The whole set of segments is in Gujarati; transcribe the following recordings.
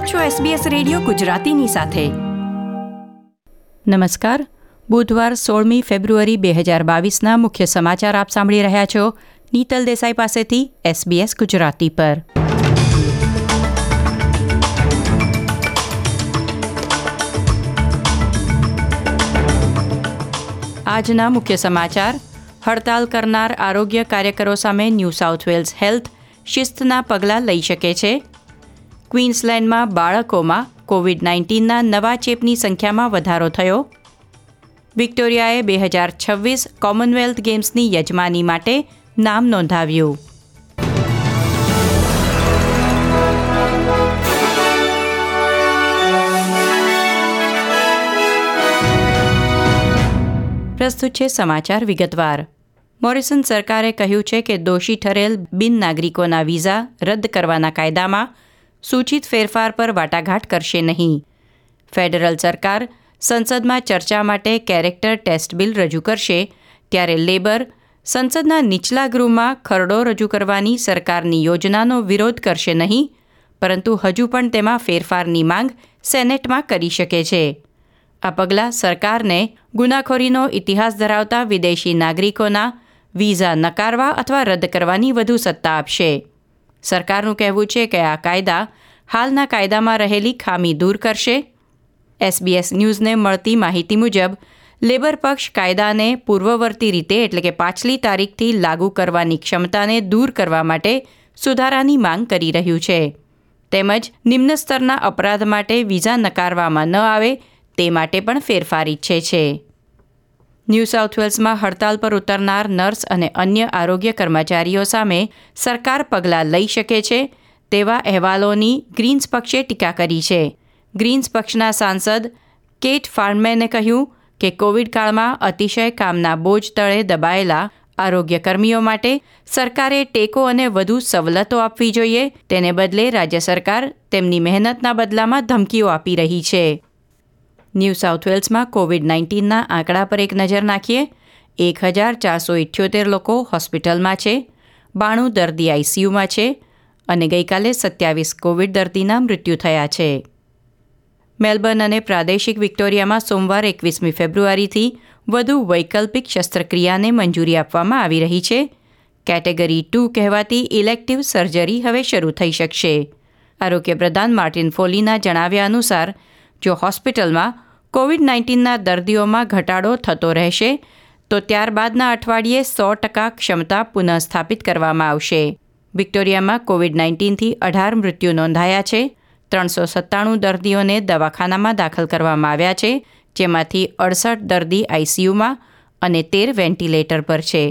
આપ છો SBS રેડિયો ગુજરાતીની સાથે. નમસ્કાર. બુધવાર સોળમી ફેબ્રુઆરી બે હજાર બાવીસના મુખ્ય સમાચાર આપ સાંભળી રહ્યા છો. નીતલ દેસાઈ પાસેથી SBS ગુજરાતી પર. આજના મુખ્ય સમાચાર. હડતાલ કરનાર આરોગ્ય કાર્યકરો સામે ન્યૂ સાઉથ વેલ્સ હેલ્થ શિસ્તના પગલાં લઈ શકે છે. ક્વીન્સલેન્ડમાં બાળકોમાં કોવિડ નાઇન્ટીનના નવા ચેપની સંખ્યામાં વધારો થયો. વિક્ટોરિયાએ બે હજાર છવ્વીસ કોમનવેલ્થ ગેમ્સની યજમાની માટે નામ નોંધાવ્યું. પ્રસ્તુત છે સમાચાર વિગતવાર. મોરિસન સરકારે કહ્યું છે કે દોષી ઠરેલ બિન નાગરિકોના વિઝા રદ કરવાના કાયદામાં સૂચિત ફેરફાર પર વાટાઘાટ કરશે નહીં. ફેડરલ સરકાર સંસદમાં ચર્ચા માટે કેરેક્ટર ટેસ્ટ બિલ રજૂ કરશે, ત્યારે લેબર સંસદના નીચલા ગૃહમાં ખરડો રજૂ કરવાની સરકારની યોજનાનો વિરોધ કરશે નહીં, પરંતુ હજુ પણ તેમાં ફેરફારની માંગ સેનેટમાં કરી શકે છે. આ પગલાં સરકારને ગુનાખોરીનો ઇતિહાસ ધરાવતા વિદેશી નાગરિકોના વિઝા નકારવા અથવા રદ કરવાની વધુ સત્તા આપશે. સરકારનું કહેવું છે કે આ કાયદા હાલના કાયદામાં રહેલી ખામી દૂર કરશે. એસબીએસ ન્યૂઝને મળતી માહિતી મુજબ, લેબર પક્ષ કાયદાને પૂર્વવર્તી રીતે એટલે કે પાછલી તારીખથી લાગુ કરવાની ક્ષમતાને દૂર કરવા માટે સુધારાની માંગ કરી રહ્યું છે. તેમજ નિમ્ન સ્તરના અપરાધ માટે વિઝા નકારવામાં ન આવે તે માટે પણ ફેરફાર ઈચ્છે છે. ન્યૂ સાઉથ વેલ્સમાં હડતાલ પર ઉતરનાર નર્સ અને અન્ય આરોગ્ય કર્મચારીઓ સામે સરકાર પગલાં લઈ શકે છે તેવા અહેવાલોની ગ્રીન્સ પક્ષે ટીકા કરી છે. ગ્રીન્સ પક્ષના સાંસદ કેટ ફાર્મેને કહ્યું કે કોવિડ કાળમાં અતિશય કામના બોજ તળે દબાયેલા આરોગ્ય કર્મીઓ માટે સરકારે ટેકો અને વધુ સવલતો આપવી જોઈએ. તેને બદલે રાજ્ય સરકાર તેમની મહેનતના બદલામાં ધમકીઓ આપી રહી છે. ન્યૂ સાઉથ વેલ્સમાં કોવિડ નાઇન્ટીનના આંકડા પર એક નજર નાખીએ. એક હજાર ચારસો ઇઠ્યોતેર લોકો હોસ્પિટલમાં છે, બાણું દર્દી આઈસીયુમાં છે અને ગઈકાલે સત્યાવીસ કોવિડ દર્દીના મૃત્યુ થયા છે. મેલબર્ન અને પ્રાદેશિક વિક્ટોરિયામાં સોમવાર એકવીસમી ફેબ્રુઆરીથી વધુ વૈકલ્પિક શસ્ત્રક્રિયાને મંજૂરી આપવામાં આવી રહી છે. કેટેગરી ટુ કહેવાતી ઇલેક્ટિવ સર્જરી હવે શરૂ થઈ શકશે. આરોગ્ય પ્રધાન માર્ટિન ફોલીના જણાવ્યા અનુસાર જો હોસ્પિટલમાં કોવિડ નાઇન્ટીનના દર્દીઓમાં ઘટાડો થતો રહેશે, તો ત્યારબાદના અઠવાડિયે સો ટકા ક્ષમતા પુનઃસ્થાપિત કરવામાં આવશે. વિક્ટોરિયામાં કોવિડ નાઇન્ટીનથી અઢાર મૃત્યુ નોંધાયા છે. ત્રણસો સત્તાણું દર્દીઓને દવાખાનામાં દાખલ કરવામાં આવ્યા છે, જેમાંથી અડસઠ દર્દી આઈસીયુમાં અને તેર વેન્ટિલેટર પર છે.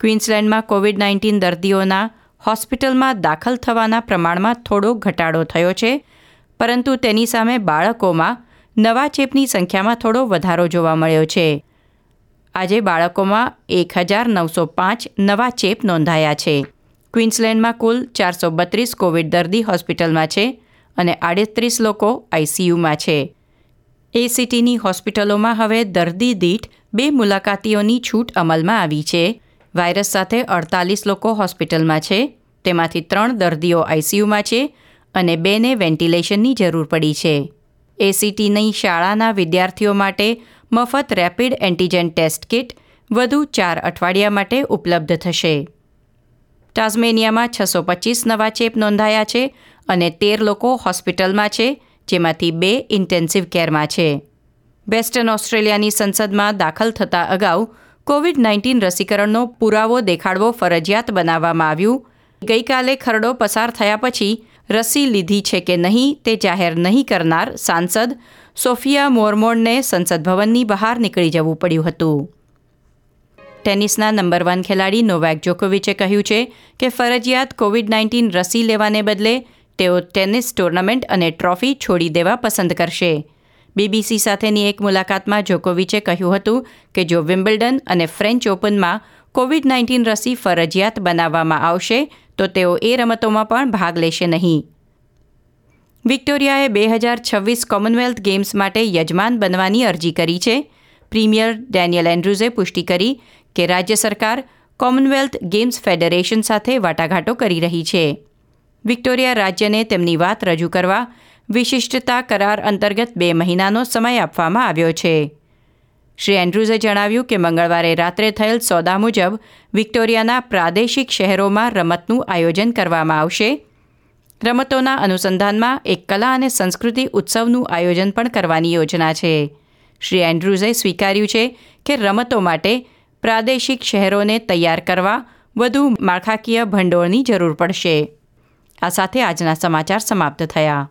ક્વીન્સલેન્ડમાં કોવિડ નાઇન્ટીન દર્દીઓના હોસ્પિટલમાં દાખલ થવાના પ્રમાણમાં થોડો ઘટાડો થયો છે પરંતુ તેની સામે બાળકોમાં નવા ચેપની સંખ્યામાં થોડો વધારો જોવા મળ્યો છે. આજે બાળકોમાં એક હજાર નવસો પાંચ નવા ચેપ નોંધાયા છે. ક્વિન્સલેન્ડમાં કુલ ચારસો બત્રીસ કોવિડ દર્દી હોસ્પિટલમાં છે અને આડત્રીસ લોકો આઈસીયુમાં છે. એસીટીની હોસ્પિટલોમાં હવે દર્દી દીઠ બે મુલાકાતીઓની છૂટ અમલમાં આવી છે. વાયરસ સાથે અડતાલીસ લોકો હોસ્પિટલમાં છે. તેમાંથી ત્રણ દર્દીઓ આઈસીયુમાં છે અને બેને વેન્ટિલેશનની જરૂર પડી છે. એસીટીની શાળાના વિદ્યાર્થીઓ માટે મફત રેપિડ એન્ટીજન ટેસ્ટ કિટ વધુ ચાર અઠવાડિયા માટે ઉપલબ્ધ થશે. ટાઝમેનિયામાં છસો પચીસ નવા ચેપ નોંધાયા છે અને તેર લોકો હોસ્પિટલમાં છે, જેમાંથી બે ઇન્ટેન્સિવ કેરમાં છે. વેસ્ટર્ન ઓસ્ટ્રેલિયાની સંસદમાં દાખલ થતાં અગાઉ કોવિડ નાઇન્ટીન રસીકરણનો પુરાવો દેખાડવો ફરજિયાત બનાવવામાં આવ્યું. ગઈકાલે ખરડો પસાર થયા પછી રસી લીધી છે કે નહીં તે જાહેર નહીં કરનાર સાંસદ સોફિયા મોરમોડને સંસદ ભવનની બહાર નીકળી જવું પડ્યું હતું. ટેનિસના નંબર વન ખેલાડી નોવેક જોકોવિચે કહ્યું છે કે ફરજિયાત કોવિડ નાઇન્ટીન રસી લેવાને બદલે તેઓ ટેનિસ ટુર્નામેન્ટ અને ટ્રોફી છોડી દેવા પસંદ કરશે. બીબીસી સાથેની એક મુલાકાતમાં જોકોવિચે કહ્યું હતું કે જો વિમ્બલ્ડન અને ફ્રેન્ચ ઓપનમાં કોવિડ નાઇન્ટીન રસી ફરજિયાત બનાવવામાં આવશે તો તેઓ એ રમતોમાં પણ ભાગ લેશે નહીં. વિક્ટોરિયાએ બે હજાર છવ્વીસ કોમનવેલ્થ ગેમ્સ માટે યજમાન બનવાની અરજી કરી છે. પ્રીમિયર ડેનિયલ એન્ડ્રુઝે પુષ્ટિ કરી કે રાજ્ય સરકાર કોમનવેલ્થ ગેમ્સ ફેડરેશન સાથે વાટાઘાટો કરી રહી છે. વિક્ટોરિયા રાજ્યને તેમની વાત રજૂ કરવા વિશિષ્ટતા કરાર અંતર્ગત બે મહિનાનો સમય આપવામાં આવ્યો છે. શ્રી એન્ડ્રુઝે જણાવ્યું કે મંગળવારે રાત્રે થયેલ સોદા મુજબ વિક્ટોરિયાના પ્રાદેશિક શહેરોમાં રમતનું આયોજન કરવામાં આવશે. રમતોના અનુસંધાનમાં એક કલા અને સંસ્કૃતિ ઉત્સવનું આયોજન પણ કરવાની યોજના છે. શ્રી એન્ડ્રુઝે સ્વીકાર્યું છે કે રમતો માટે પ્રાદેશિક શહેરોને તૈયાર કરવા વધુ માળખાકીય ભંડોળની જરૂર પડશે. આ સાથે આજના સમાચાર સમાપ્ત થયા.